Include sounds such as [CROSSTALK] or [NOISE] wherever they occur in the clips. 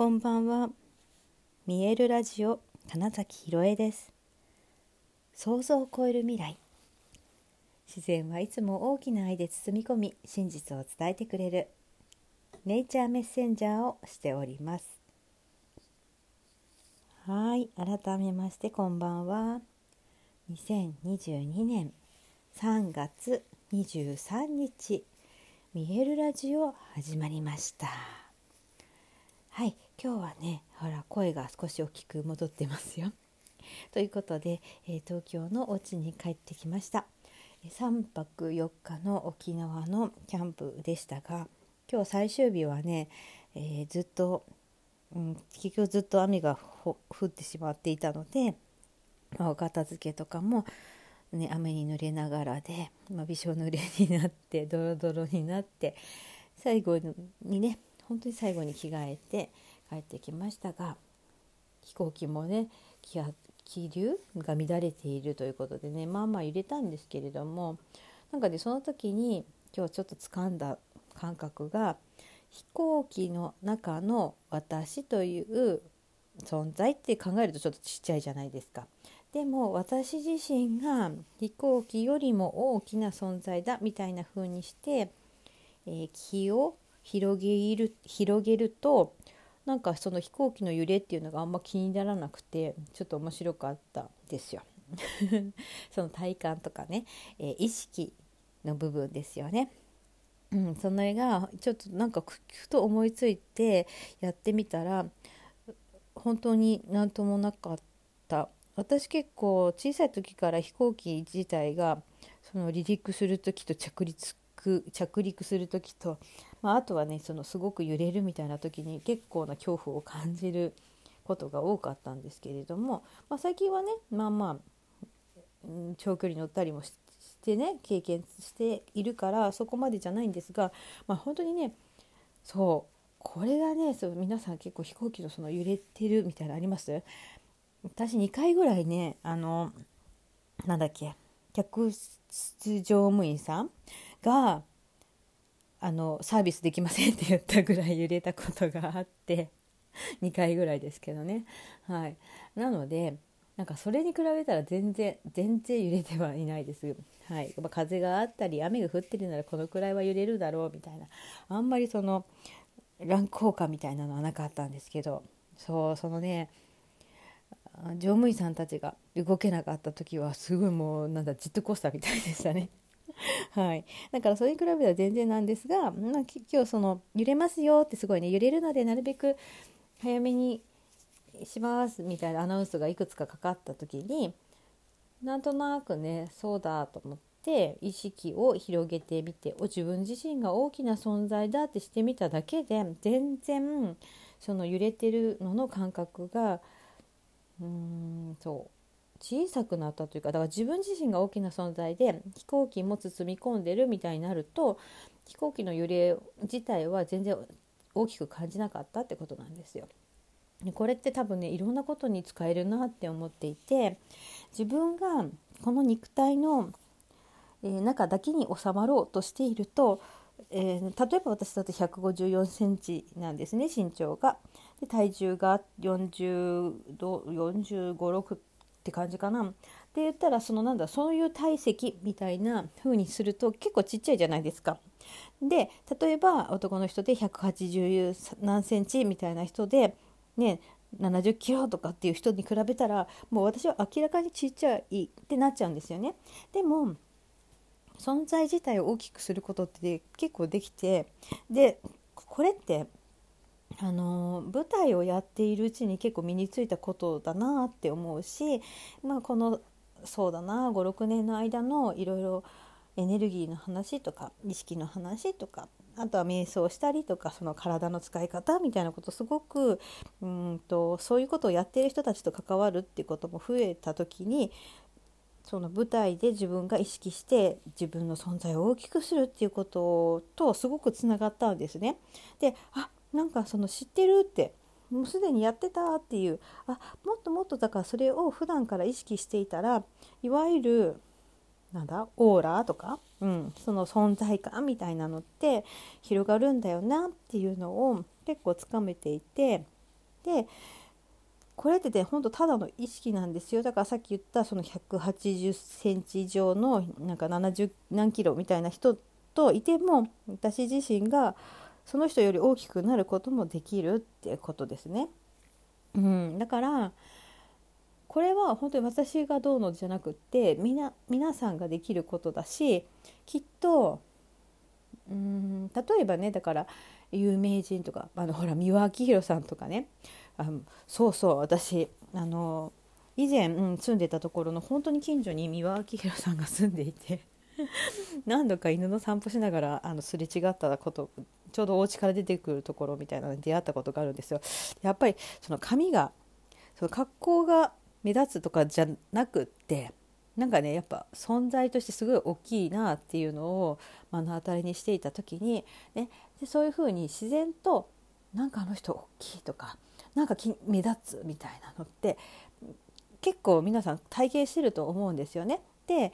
こんばんは。見えるラジオ金崎ひろえです。想像を超える未来。自然はいつも大きな愛で包み込み、真実を伝えてくれるネイチャーメッセンジャーをしております。はい、改めましてこんばんは。2022年3月23日、見えるラジオ始まりました。はい今日はねほら声が少し大きく戻ってますよ。[LAUGHS] ということで、えー、東京のお家に帰ってきました。3泊4日の沖縄のキャンプでしたが今日最終日はね、えー、ずっと、うん、結局ずっと雨が降ってしまっていたので、まあ、お片付けとかも、ね、雨に濡れながらで、まあ、びしょ濡れになってドロドロになって最後にね本当に最後に着替えて帰ってきましたが飛行機もね気流が乱れているということでねまあまあ揺れたんですけれどもなんかねその時に今日ちょっと掴んだ感覚が飛行機の中の私という存在って考えるとちょっとちっちゃいじゃないですか。でも私自身が飛行機よりも大きな存在だみたいな風にして、えー、気を広げる広げるとなんかその飛行機の揺れっていうのがあんま気にならなくてちょっと面白かったですよ。[LAUGHS] その体感とかね、えー、意識の部分ですよね。うん、その絵がちょっとなんかふと思いついてやってみたら本当に何ともなかった私結構小さい時から飛行機自体がその離陸する時と着陸着陸する時とまあ、あとはねそのすごく揺れるみたいな時に結構な恐怖を感じることが多かったんですけれども、まあ、最近はねまあまあ、長距離乗ったりもしてね経験しているからそこまでじゃないんですが、まあ、本当にねそうこれがねそう皆さん結構飛行機のその揺れてるみたいなのあります？私2回ぐらいねあのなんだっけ客室乗務員さんがあのサービスできませんって言ったぐらい揺れたことがあって [LAUGHS] 2回ぐらいですけどねはいなのでなんかそれに比べたら全然全然揺れてはいないです。はいま、風があったり雨が降ってるならこのくらいは揺れるだろうみたいなあんまりその乱高下みたいなのはなかったんですけどそうそのね乗務員さんたちが動けなかった時はすごいもうなんだジェットコースターみたいでしたね。[LAUGHS] はい、だからそれに比べたら全然なんですが、まあ、今日その揺れますよってすごいね揺れるのでなるべく早めにしますみたいなアナウンスがいくつかかかった時になんとなくねそうだと思って意識を広げてみて自分自身が大きな存在だってしてみただけで全然その揺れてるのの感覚がうーんそう。小さくなったというかだから自分自身が大きな存在で飛行機も包み込んでるみたいになると飛行機の揺れ自体は全然大きく感じなかったってことなんですよ。これって多分ねいろんなことに使えるなって思っていて自分がこの肉体の、え、中だけに収まろうとしていると、えー、例えば私だって154センチなんですね身長が。で体重が40度45、6って感じかな。って言ったらそのなんだそういう体積みたいな風にすると結構ちっちゃいじゃないですか。で例えば男の人で180何センチみたいな人でね70キロとかっていう人に比べたらもう私は明らかにちっちゃいってなっちゃうんですよね。でも存在自体を大きくすることって結構できてでこれってあの舞台をやっているうちに結構身についたことだなって思うし、まあ、このそうだな56年の間のいろいろエネルギーの話とか意識の話とかあとは瞑想したりとかその体の使い方みたいなことすごくうんとそういうことをやっている人たちと関わるっていうことも増えた時にその舞台で自分が意識して自分の存在を大きくするっていうこととすごくつながったんですね。であなんかその知ってるってもうすでにやってたっていうあもっともっとだからそれを普段から意識していたらいわゆるなんだオーラとか、うん、その存在感みたいなのって広がるんだよなっていうのを結構つかめていてでこれってねほんとただの意識なんですよ。だからさっき言ったその180センチ以上のなんか70何キロみたいな人といても私自身がその人より大きくなることもできるってことですね。うん、だからこれは本当に私がどうのじゃなくってみな皆さんができることだしきっとうん例えばねだから有名人とかあのほら三輪明宏さんとかねあのそうそう私あの以前、うん、住んでたところの本当に近所に三輪明宏さんが住んでいて [LAUGHS] 何度か犬の散歩しながらあのすれ違ったことちょうどお家から出てくるところみたいなのに出会ったことがあるんですよ。やっぱりその髪がその格好が目立つとかじゃなくってなんかねやっぱ存在としてすごい大きいなっていうのを目の当たりにしていた時に、ね、でそういうふうに自然となんかあの人大きいとかなんか目立つみたいなのって結構皆さん体験してると思うんですよね。で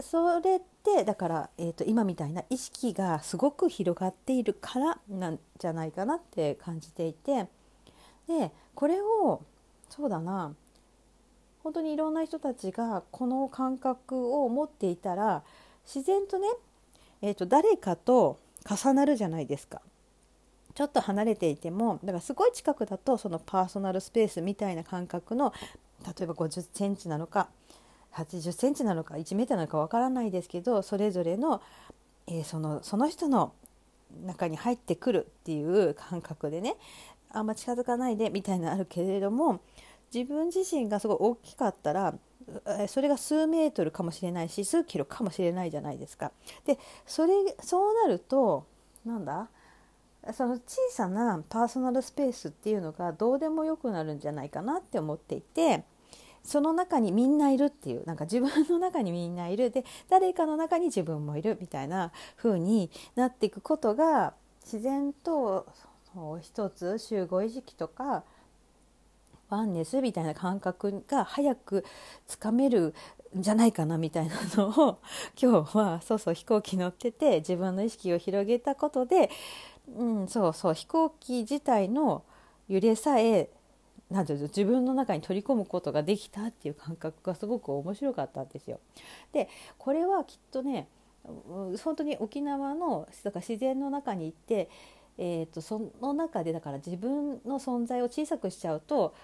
それってだから、えーと、今みたいな意識がすごく広がっているからなんじゃないかなって感じていてでこれをそうだな本当にいろんな人たちがこの感覚を持っていたら自然とね、えーと誰かと重なるじゃないですか。ちょっと離れていてもだからすごい近くだとそのパーソナルスペースみたいな感覚の例えば50センチなのか80センチなのか1メートルなのかわからないですけどそれぞれの,、えー、そのその人の中に入ってくるっていう感覚でねあんま近づかないでみたいなのあるけれども自分自身がすごい大きかったらそれが数メートルかもしれないし数キロかもしれないじゃないですか。でそれそうなるとなんだ？その小さなパーソナルスペースっていうのがどうでもよくなるんじゃないかなって思っていてその中にみんないるっていうなんか自分の中にみんないる。で誰かの中に自分もいるみたいな風になっていくことが自然と一つ集合意識とかワンネスみたいな感覚が早くつかめるんじゃないかなみたいなのを今日はそうそう飛行機乗ってて自分の意識を広げたことでうん、そうそう飛行機自体の揺れさえなんていう自分の中に取り込むことができたっていう感覚がすごく面白かったんですよ。でこれはきっとね本当に沖縄のだから自然の中に行って、えーと、その中でだから自分の存在を小さくしちゃうと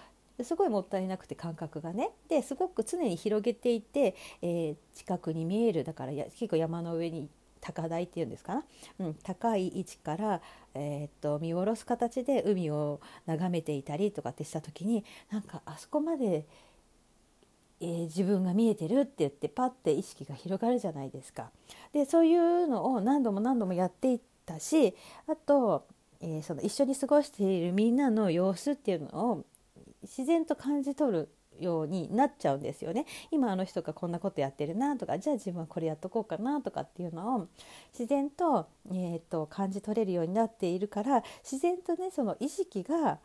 すごいもったいなくて感覚がねですごく常に広げていて、えー、近くに見えるだから結構山の上に行って高台っていうんですかな、うん、高い位置から、えー、っと見下ろす形で海を眺めていたりとかってした時になんかあそこまで、えー、自分が見えてるって言ってパッて意識が広がるじゃないですか。でそういうのを何度も何度もやっていったしあと、えー、その一緒に過ごしているみんなの様子っていうのを自然と感じ取るようになっちゃうんですよね。今あの人がこんなことやってるなとかじゃあ自分はこれやっとこうかなとかっていうのを自然と,、えーと、感じ取れるようになっているから自然とねその意識が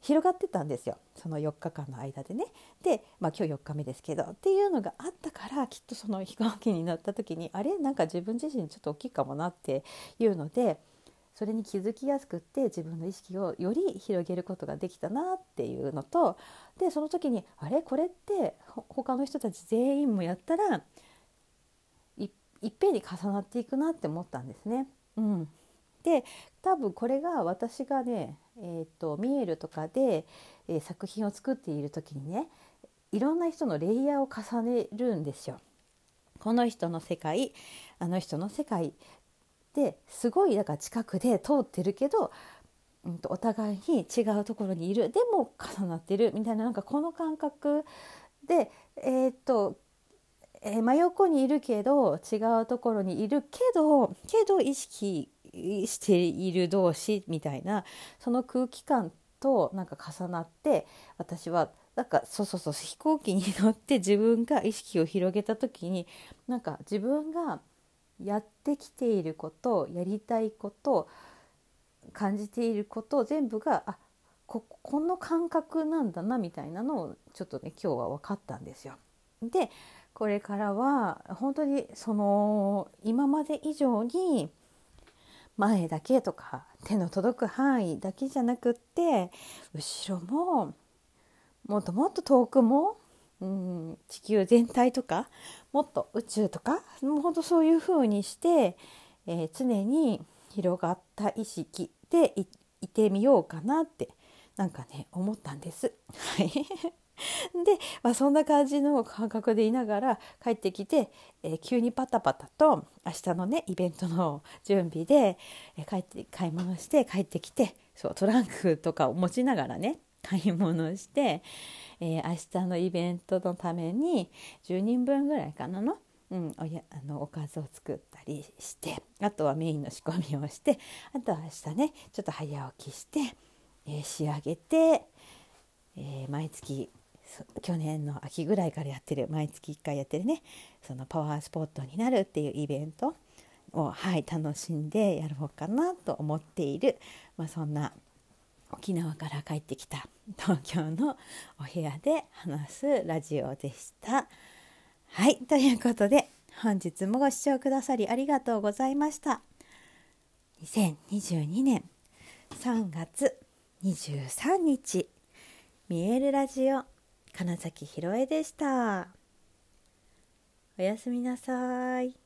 広がってたんですよ。その4日間の間でね。で、まあ、今日4日目ですけどっていうのがあったからきっとその飛行機に乗った時にあれ？なんか自分自身ちょっと大きいかもなっていうのでそれに気づきやすくって自分の意識をより広げることができたなっていうのとでその時にあれ？これって他の人たち全員もやったらいいっぺんに重なっていくなって思ったんですね。うん、で多分これが私がね、えーと、ミエルとかで、えー、作品を作っている時にねいろんな人のレイヤーを重ねるんですよ。この人の世界あの人の世界ですごいだから近くで通ってるけど、うん、とお互いに違うところにいる。でも重なってる。みたいななんかこの感覚でえー、っと、えー、真横にいるけど違うところにいるけどけど意識している同士みたいなその空気感となんか重なって私はなんかそうそうそう飛行機に乗って自分が意識を広げた時になんか自分がやってきていることやりたいこと感じていること全部があここの感覚なんだなみたいなのをちょっとね今日は分かったんですよ。でこれからは本当にその今まで以上に前だけとか手の届く範囲だけじゃなくって後ろももっともっと遠くも、うん、地球全体とかもっと宇宙とかもうほんとそういうふうにして、えー、常に広がった意識でいてみようかなってなんかね思ったんです。はい [LAUGHS] で、まあ、そんな感じの感覚でいながら帰ってきて、えー、急にパタパタと明日のねイベントの準備で、えー、帰って買い物して帰ってきてそうトランクとかを持ちながらね買い物して、[LAUGHS] えー、明日のイベントのために10人分ぐらいかなの,、うん、おやあのおかずを作ったりしてあとはメインの仕込みをしてあとは明日ねちょっと早起きして、え仕上げて、え毎月去年の秋ぐらいからやってる毎月1回やってるねそのパワースポットになるっていうイベントを、はい、楽しんでやろうかなと思っている、まあ、そんな沖縄から帰ってきた [LAUGHS] 東京のお部屋で話すラジオでした。はいということで本日もご視聴くださりありがとうございました。2022年3月23日見えるラジオ金崎ひろえでした。おやすみなさい。